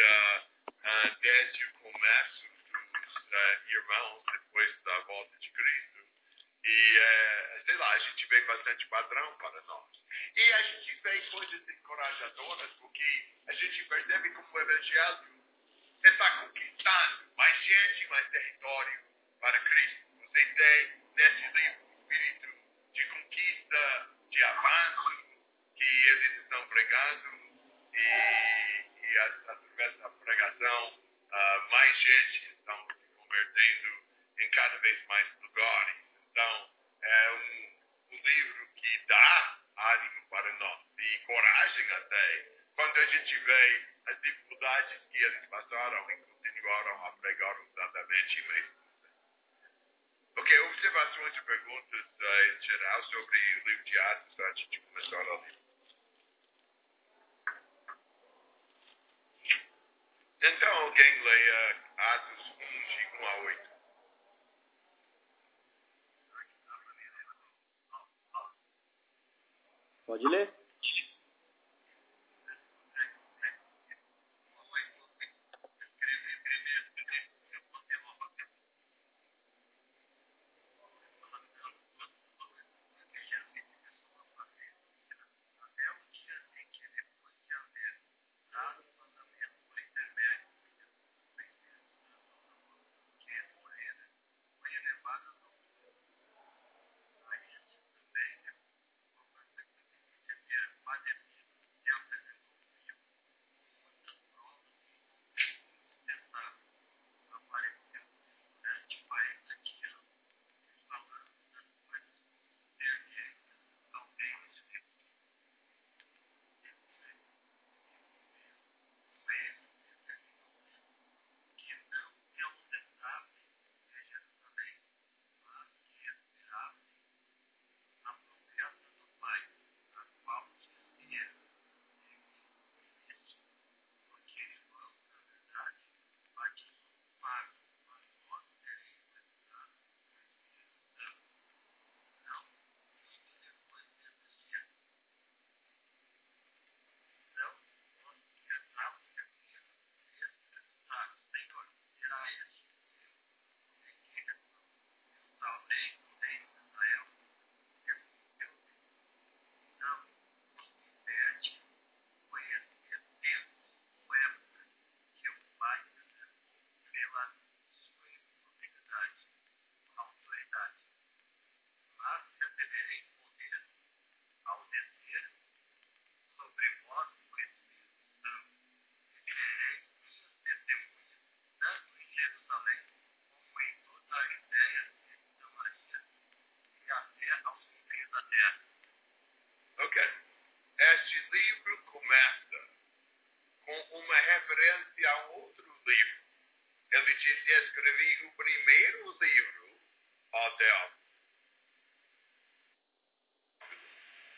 uh, uh, desde o começo dos uh, irmãos, depois da volta de Cristo. E, uh, sei lá, a gente vê bastante padrão para nós. E a gente vê coisas encorajadoras, porque a gente percebe como o Evangelho está conquistando mais gente, mais território para Cristo. Você tem nesse livro o espírito de conquista, de avanço que eles estão pregando e, e através da pregação uh, mais gente estão se convertendo em cada vez mais lugares. Então, é um, um livro que dá ânimo para nós e coragem até quando a gente vê as dificuldades que eles passaram e continuaram a pregar ousadamente mesmo. Ok, observações e perguntas uh, em geral sobre o livro de Atos antes de começar a ler. Então, alguém leia Atos 1, de 1 a 8. Pode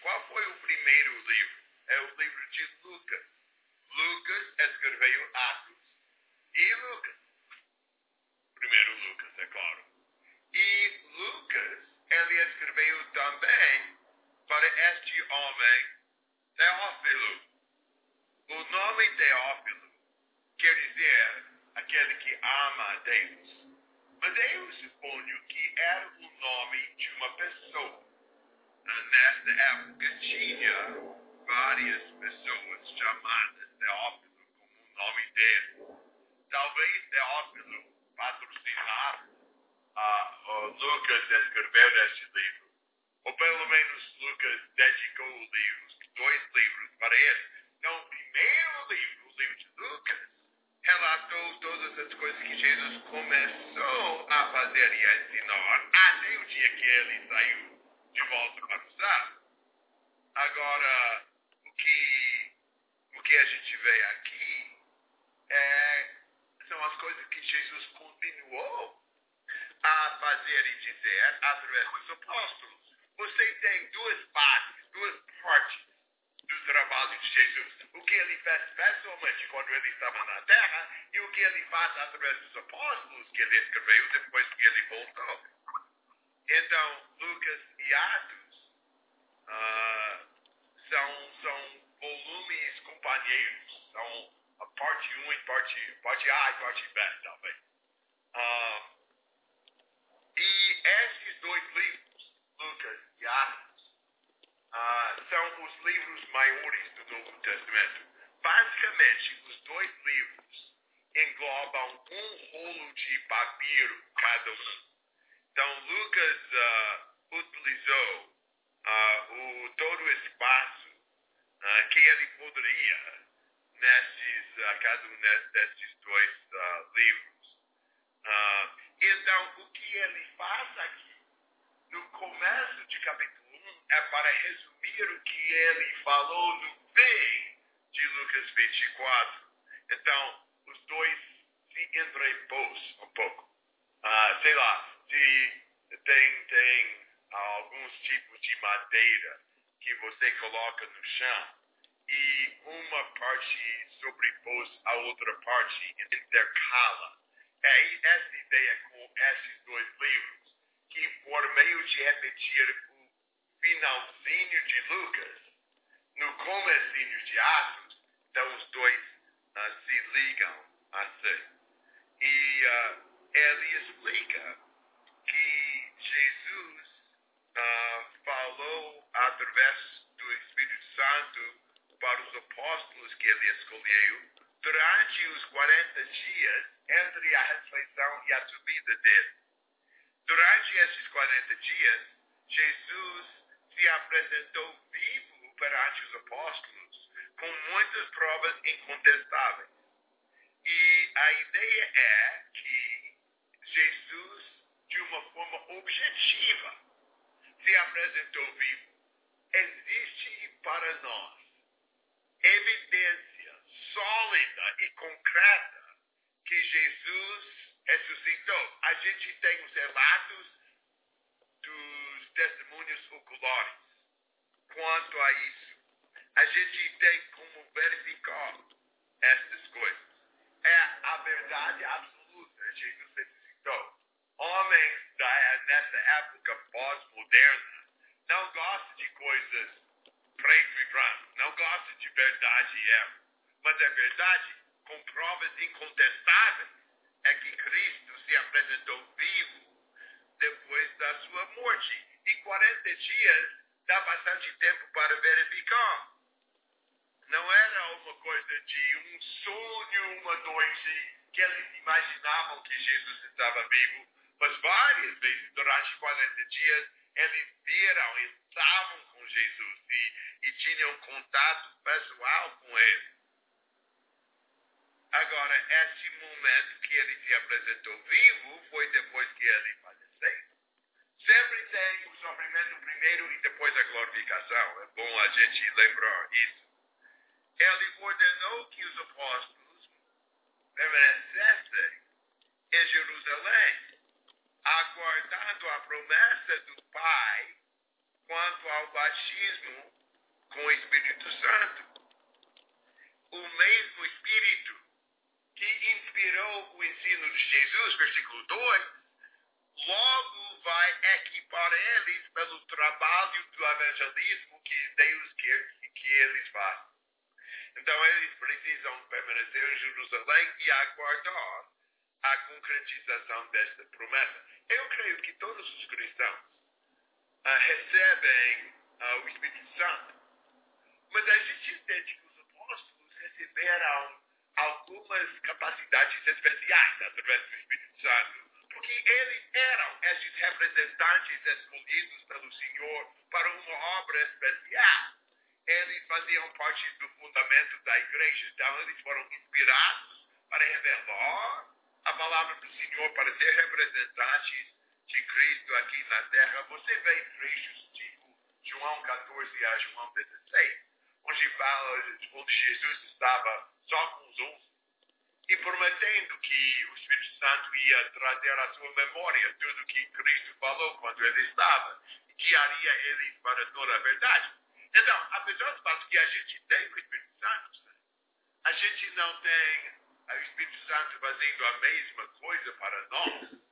Qual foi o primeiro livro? É o livro de Lucas. Lucas escreveu Atos e Lucas. Primeiro Lucas, é claro. E Lucas, ele escreveu também para este homem, Teófilo. O nome Teófilo quer dizer aquele que ama a Deus. Mas eu suponho que era o nome de uma pessoa. Nesta época tinha várias pessoas chamadas Teófilo como o nome dele. Talvez Teófilo patrocinasse uh, Lucas a escrever este livro. Ou pelo menos Lucas dedicou livros, dois livros para ele. Então, o primeiro livro, o livro de Lucas, relatou todas as coisas que Jesus começou a fazer e a ensinar até o dia que ele saiu de volta para o céu. Agora, o que, o que a gente vê aqui é, são as coisas que Jesus continuou a fazer e dizer através dos apóstolos. Você tem duas partes, duas partes do trabalho de Jesus. O que ele fez pessoalmente quando ele estava na terra e o que ele faz através dos apóstolos que ele escreveu depois que ele voltou. Então, Lucas e Atos uh, são, são volumes companheiros. São a parte 1 e parte parte, A e parte B, talvez. Ah, e esses dois livros, Lucas e Atos, ah, são os livros maiores Novo Testamento. Basicamente, os dois livros englobam um rolo de papiro cada um. Então, Lucas uh, utilizou uh, o, todo o espaço uh, que ele poderia nesses, uh, cada um desses dois livros. então, o que ele faz aqui, no começo de capítulo 1, é para resumir o que ele falou no fim de Lucas 24. Então, os dois se entrepôs um pouco. sei lá, se tem, tem alguns tipos de madeira que você coloca no chão e uma parte sobrepôs a outra parte intercala. É essa ideia com esses dois livros, que por meio de repetir finalzinho de Lucas, no comecinho de Atos, então os dois uh, se ligam assim. E uh, ele explica que Jesus uh, falou através do Espírito Santo para os apóstolos que ele escolheu durante os 40 dias entre a ressurreição e a subida dele. Durante esses 40 dias, Jesus se apresentou vivo perante os apóstolos com muitas provas incontestáveis. E a ideia é que Jesus, de uma forma objetiva, se apresentou vivo, existe para nós evidência sólida e concreta que Jesus ressuscitou. A gente tem os relatos testemunhos oculares quanto a isso. A gente tem como verificar essas coisas. É a verdade absoluta. Jesus ressuscitou homens da, nessa época pós-moderna não gostam de coisas preto e branco, não gostam de verdade e erro. Mas a verdade, com provas incontestáveis, é que Cristo se apresentou vivo depois da sua morte. E 40 dias dá bastante tempo para verificar. Não era uma coisa de um sonho, uma noite, que eles imaginavam que Jesus estava vivo mas várias vezes durante 40 dias eles viram estavam com Jesus e, e tinham contato pessoal com ele. Agora, esse momento que ele se apresentou vivo foi depois que ele. Sempre tem o sofrimento primeiro e depois a glorificação. É bom a gente lembrar isso. Ele ordenou que os apóstolos permanecessem em Jerusalém aguardando a promessa do Pai quanto ao batismo com o Espírito Santo. O mesmo Espírito que inspirou o ensino de Jesus, versículo 2, logo vai equipar eles pelo trabalho do evangelismo que Deus quer que eles façam. Então eles precisam permanecer em Jerusalém e aguardar a concretização desta promessa. Eu creio que todos os cristãos uh, recebem uh, o Espírito Santo, mas a gente entende que os apóstolos receberam algumas capacidades especiais através do Espírito Santo, porque eles eram esses representantes escolhidos pelo Senhor para uma obra especial. Eles faziam parte do fundamento da igreja, então eles foram inspirados para revelar a palavra do Senhor para ser representantes de Cristo aqui na terra, você vê trechos tipo João 14 a João 16, onde fala onde Jesus estava só com os onze e prometendo que o Espírito Santo ia trazer à sua memória tudo que Cristo falou quando ele estava e guiaria eles para toda a verdade. Então, apesar do fato que a gente tem o Espírito Santo, a gente não tem o Espírito Santo fazendo a mesma coisa para nós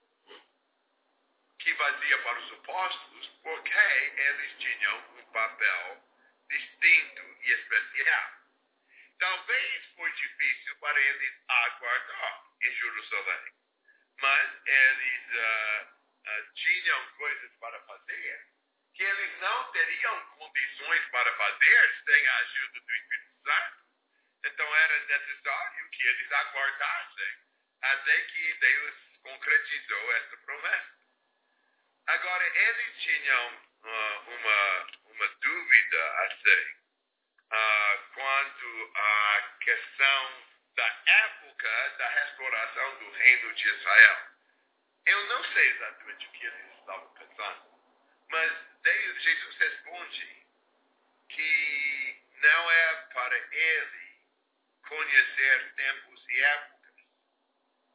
que fazia para os apóstolos, porque eles tinham um papel distinto e especial. Talvez foi difícil para eles aguardar em Jerusalém, mas eles uh, uh, tinham coisas para fazer que eles não teriam condições para fazer sem a ajuda do Espírito Santo. Então era necessário que eles aguardassem até que Deus concretizou essa promessa. Agora, eles tinham uh, uma, uma dúvida assim, uh, quanto à questão da época da restauração reino de Israel. Eu não sei exatamente o que eles estavam pensando, mas Deus, Jesus responde que não é para ele conhecer tempos e épocas.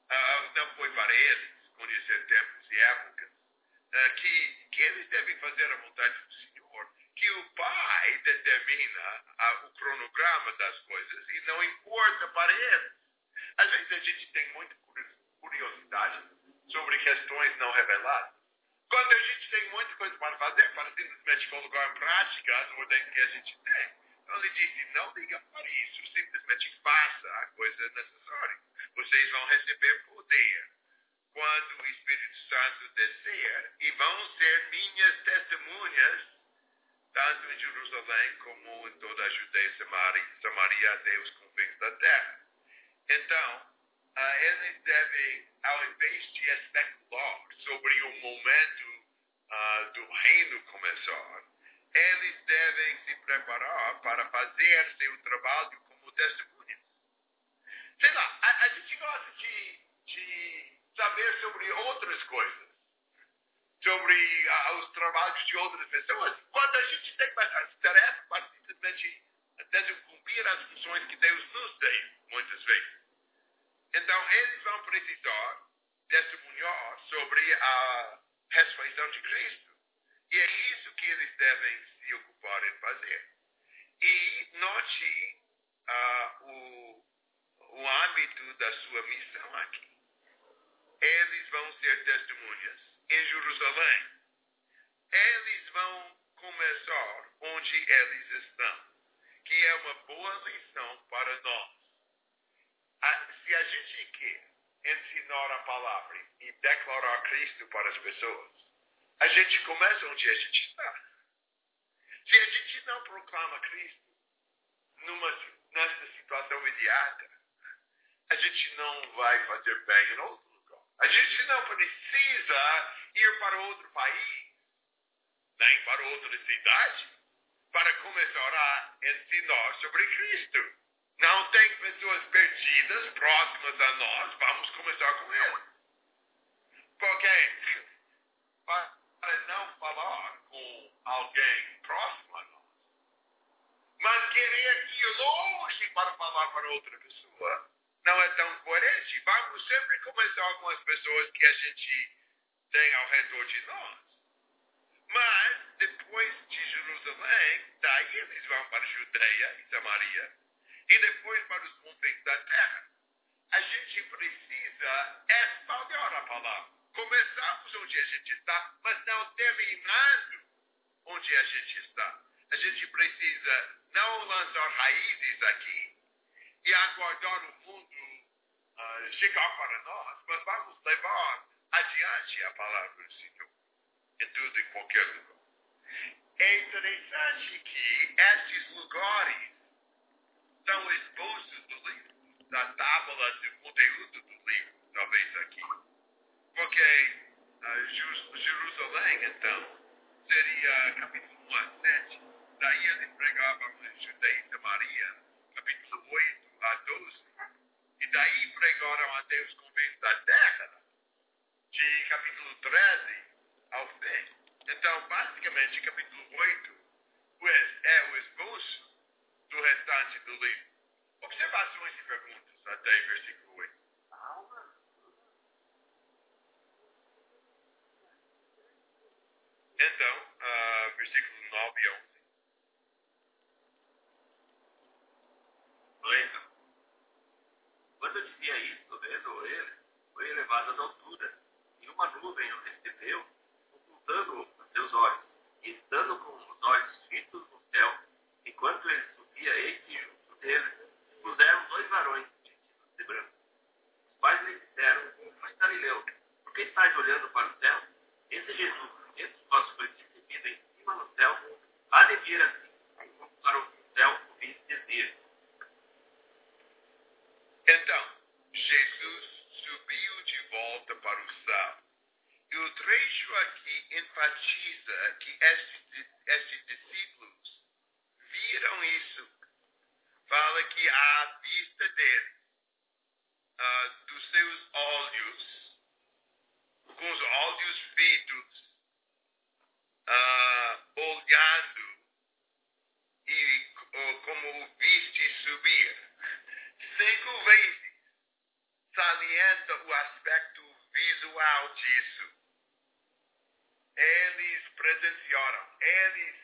Uh, não foi para eles conhecer tempos e épocas. Uh, que, que eles devem fazer a vontade do Senhor. Que o Pai determina o cronograma das coisas e não importa para eles. Às vezes a gente tem muita curiosidade sobre questões não reveladas. Quando a gente tem muita coisa para fazer, para simplesmente colocar em prática as ordens que a gente tem. Então ele disse, não liga para isso, simplesmente faça a coisa necessária. Vocês vão receber poder quando o Espírito Santo descer e vão ser minhas testemunhas, tanto em Jerusalém como em toda a Judeia Samaria, Samaria até os confins da terra. Então, uh, eles devem, ao invés de especular sobre o momento uh, do reino começar, eles devem se preparar para fazer seu trabalho como testemunhas. Sei lá, a, a gente gosta de, de, saber sobre outras coisas, sobre uh, os trabalhos de outras pessoas, quando a gente tem bastante tarefa para simplesmente cumprir as funções que Deus nos deu, muitas vezes. Então, eles vão precisar testemunhar sobre a ressurreição de Cristo. E é isso que eles devem se ocupar em fazer. E note uh, o, o âmbito da sua missão aqui. Eles vão ser testemunhas em Jerusalém. Eles vão começar onde eles estão, que é uma boa lição para nós. Se a gente quer ensinar a palavra e declarar Cristo para as pessoas, a gente começa onde a gente está. Se a gente não proclama Cristo numa, nessa situação imediata, a gente não vai fazer bem em outro lugar. A gente não precisa ir para outro país, nem para outra cidade, para começar a ensinar sobre Cristo. Não tem pessoas perdidas próximas a nós, vamos começar com elas. Porque para não falar com alguém próximo a nós, mas querer ir longe para falar para outra pessoa, não é tão coerente. Vamos sempre começar com as pessoas que a gente tem ao redor de nós. Mas, depois de Jerusalém, daí eles vão para Judeia e Samaria e depois para os confins da terra. A gente precisa espalhar a palavra. Começamos onde a gente está, mas não terminando onde a gente está. A gente precisa não lançar raízes aqui e aguardar o mundo uh, chegar para nós, mas vamos levar adiante a palavra do Senhor em tudo e qualquer lugar. É interessante que esses lugares são expostos do livro, da tábua de conteúdo do livro, talvez aqui. Porque Jerusalém, então, seria capítulo 1 a 7. Daí ele pregava em Judeia e Samaria, capítulo 8 a 12. E daí pregaram a Deus convento da terra, de capítulo 13 ao fim. Então, basicamente, capítulo 8 é o esboço do restante do livro. Observações disso. Eles presenciaram, eles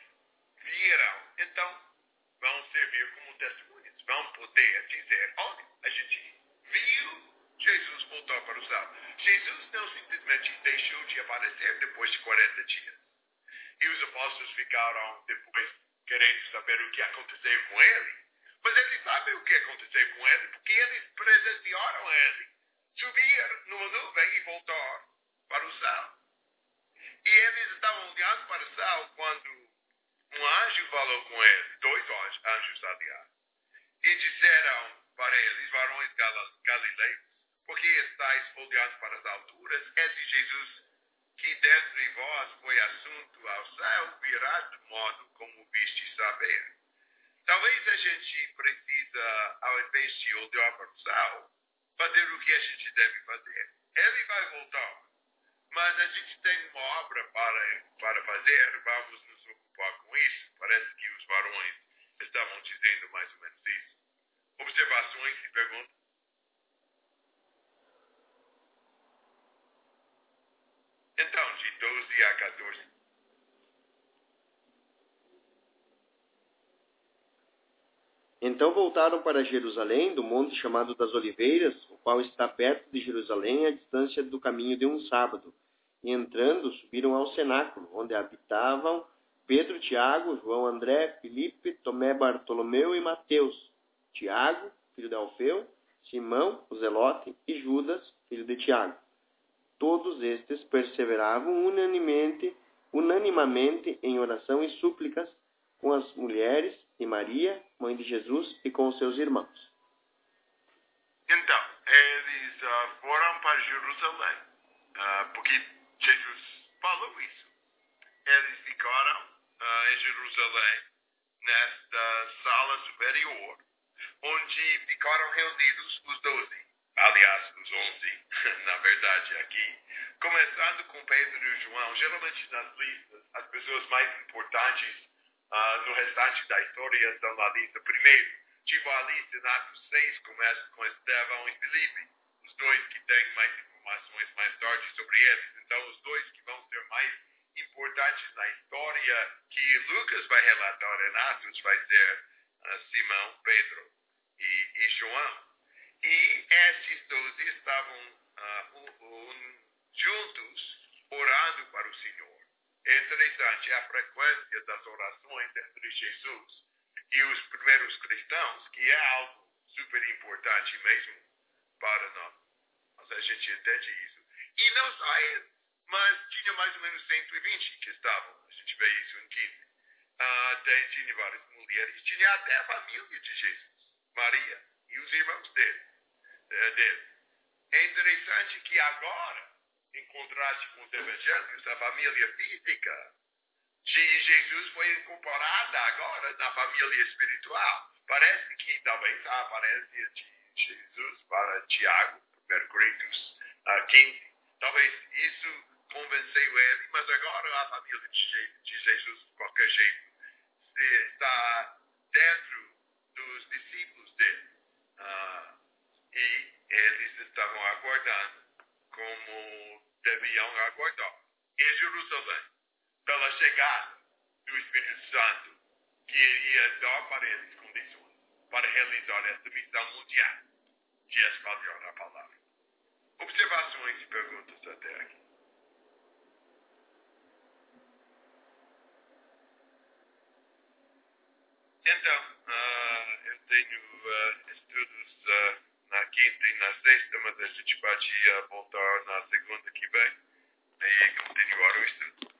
viram, então vão servir como testemunhas, vão poder dizer, olha, a gente viu Jesus voltar para o céu. Jesus não simplesmente deixou de aparecer depois de 40 dias. E os apóstolos ficaram depois querendo saber o que aconteceu com ele. Mas eles sabem o que aconteceu com ele, porque eles presenciaram ele subir numa nuvem e voltar para o céu. E eles estavam olhando para o céu quando um anjo falou com eles, dois anjos, aliás, e disseram para eles, varões galileus, porque estáis olhando para as alturas? Esse Jesus que dentre vós foi assunto ao céu, virá de modo como viste saber. Talvez a gente precisa, ao invés de olhar para o céu, fazer o que a gente deve fazer. Ele vai voltar. Mas a gente tem uma obra para, para fazer, vamos nos ocupar com isso. Parece que os varões estavam dizendo mais ou menos isso. Observações e perguntas? Então, de 12 a 14. Então voltaram para Jerusalém, do monte chamado das Oliveiras, o qual está perto de Jerusalém, à distância do caminho de um sábado. E entrando, subiram ao cenáculo, onde habitavam Pedro, Tiago, João, André, Filipe, Tomé, Bartolomeu e Mateus, Tiago, filho de Alfeu, Simão, o Zelote, e Judas, filho de Tiago. Todos estes perseveravam unanimemente, unanimamente em oração e súplicas com as mulheres e Maria, mãe de Jesus, e com seus irmãos. Então, eles uh, foram para Jerusalém, uh, porque Jesus falou isso. Eles ficaram uh, em Jerusalém, nesta sala superior, onde ficaram reunidos os doze. Aliás, os onze, na verdade, aqui. Começando com Pedro e João, geralmente nas listas, as pessoas mais importantes uh, no restante da história estão na lista. Primeiro, tipo a lista em Atos 6 começa com Estevão e Felipe, os dois que têm mais informações mais tarde sobre eles. Então, os dois que vão ser mais importantes na história que Lucas vai relatar em Atos vai ser uh, Simão, Pedro e, e, João. Estavam uh, um, um, juntos orando para o Senhor. É interessante a frequência das orações entre Jesus e os primeiros cristãos, que é algo super importante mesmo para nós. Mas a gente entende isso. E não só eles, mas tinha mais ou menos 120 que estavam. A gente vê isso em 15. Ah, tinha várias mulheres, tinha até a família de Jesus, Maria e os irmãos dele. Eh, dele. É interessante que agora em contraste com os evangelhos, a família física de Jesus foi incorporada agora na família espiritual. Parece que talvez a aparência de Jesus para Tiago, 1 Coríntios 15, talvez isso convenceu ele, mas agora a família de Jesus, de qualquer jeito, está dentro dos discípulos dele. Uh, e eles estavam aguardando como deviam aguardar em Jerusalém pela chegada do Espírito Santo que iria dar para eles condições para realizar esta missão mundial de espalhar a palavra. Observações e perguntas até aqui. Então, uh, eu tenho uh, estudos uh, quinta e na sexta, mas a gente pode voltar na segunda que vem e continuar o estudo.